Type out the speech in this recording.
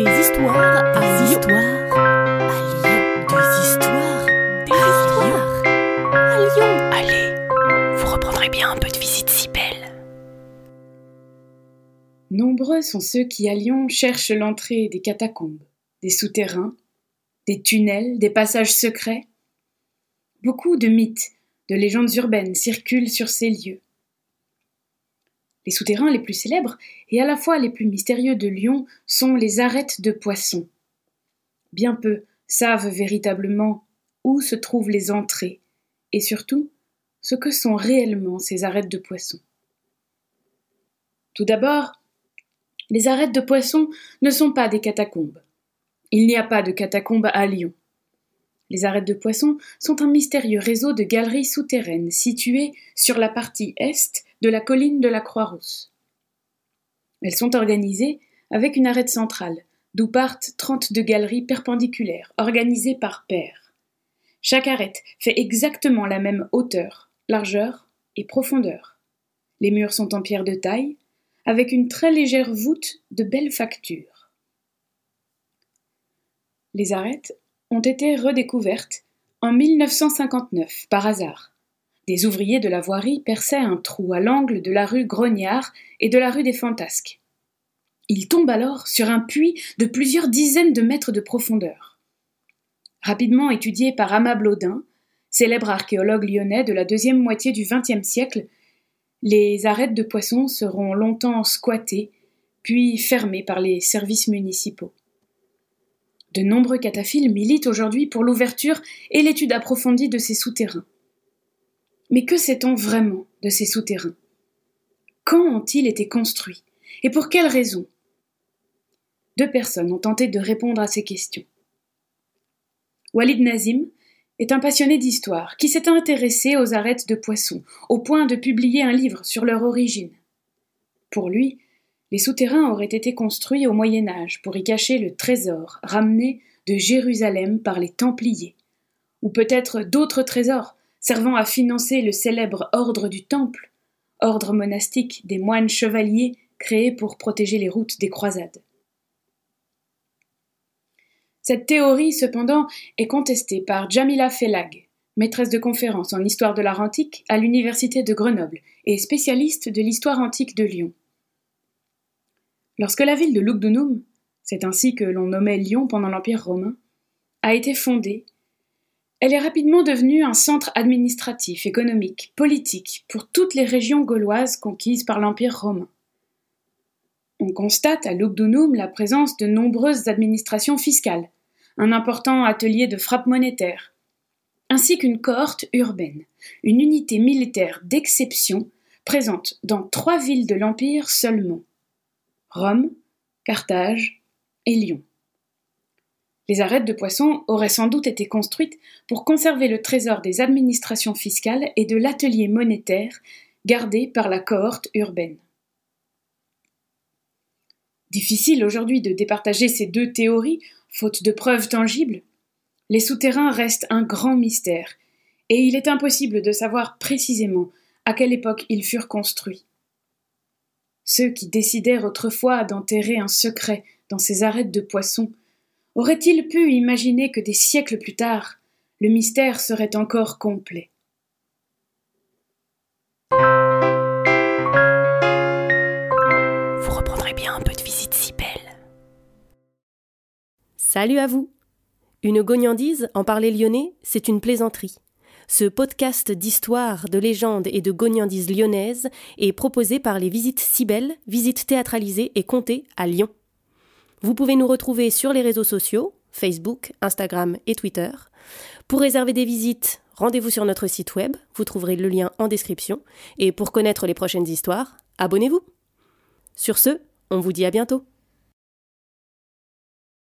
Des histoires des histoires à Lyon. Des histoires des histoires à Lyon. Allez, vous reprendrez bien un peu de visite si belle. Nombreux sont ceux qui à Lyon cherchent l'entrée des catacombes, des souterrains, des tunnels, des passages secrets. Beaucoup de mythes, de légendes urbaines circulent sur ces lieux. Les souterrains les plus célèbres et à la fois les plus mystérieux de Lyon sont les arêtes de poissons. Bien peu savent véritablement où se trouvent les entrées et surtout ce que sont réellement ces arêtes de poissons. Tout d'abord, les arêtes de poissons ne sont pas des catacombes. Il n'y a pas de catacombes à Lyon. Les arêtes de poissons sont un mystérieux réseau de galeries souterraines situées sur la partie est de la colline de la Croix-Rousse. Elles sont organisées avec une arête centrale, d'où partent trente-deux galeries perpendiculaires, organisées par paires. Chaque arête fait exactement la même hauteur, largeur et profondeur. Les murs sont en pierre de taille, avec une très légère voûte de belle facture. Les arêtes ont été redécouvertes en 1959 par hasard. Des ouvriers de la voirie perçaient un trou à l'angle de la rue Grognard et de la rue des Fantasques. Ils tombent alors sur un puits de plusieurs dizaines de mètres de profondeur. Rapidement étudié par Amable Audin, célèbre archéologue lyonnais de la deuxième moitié du XXe siècle, les arêtes de poissons seront longtemps squattées, puis fermées par les services municipaux. De nombreux cataphiles militent aujourd'hui pour l'ouverture et l'étude approfondie de ces souterrains. Mais que sait-on vraiment de ces souterrains? Quand ont-ils été construits? Et pour quelles raisons? Deux personnes ont tenté de répondre à ces questions. Walid Nazim est un passionné d'histoire qui s'est intéressé aux arêtes de poissons, au point de publier un livre sur leur origine. Pour lui, les souterrains auraient été construits au Moyen Âge pour y cacher le trésor ramené de Jérusalem par les Templiers, ou peut-être d'autres trésors servant à financer le célèbre ordre du Temple, ordre monastique des moines chevaliers créé pour protéger les routes des croisades. Cette théorie, cependant, est contestée par Jamila Felag, maîtresse de conférences en histoire de l'art antique à l'université de Grenoble et spécialiste de l'histoire antique de Lyon. Lorsque la ville de Lugdunum, c'est ainsi que l'on nommait Lyon pendant l'Empire romain, a été fondée, elle est rapidement devenue un centre administratif, économique, politique pour toutes les régions gauloises conquises par l'Empire romain. On constate à Lugdunum la présence de nombreuses administrations fiscales, un important atelier de frappe monétaire, ainsi qu'une cohorte urbaine, une unité militaire d'exception présente dans trois villes de l'Empire seulement Rome, Carthage et Lyon. Les arêtes de poissons auraient sans doute été construites pour conserver le trésor des administrations fiscales et de l'atelier monétaire gardé par la cohorte urbaine. Difficile aujourd'hui de départager ces deux théories, faute de preuves tangibles. Les souterrains restent un grand mystère, et il est impossible de savoir précisément à quelle époque ils furent construits. Ceux qui décidèrent autrefois d'enterrer un secret dans ces arêtes de poissons auraient-ils pu imaginer que des siècles plus tard, le mystère serait encore complet? Vous reprendrez bien un peu de visite si belle. Salut à vous Une gognandise, en parler lyonnais, c'est une plaisanterie. Ce podcast d'histoire, de légendes et de gognandises lyonnaises est proposé par les Visites Cybelles, visites théâtralisées et comptées à Lyon. Vous pouvez nous retrouver sur les réseaux sociaux, Facebook, Instagram et Twitter. Pour réserver des visites, rendez-vous sur notre site web, vous trouverez le lien en description. Et pour connaître les prochaines histoires, abonnez-vous. Sur ce, on vous dit à bientôt.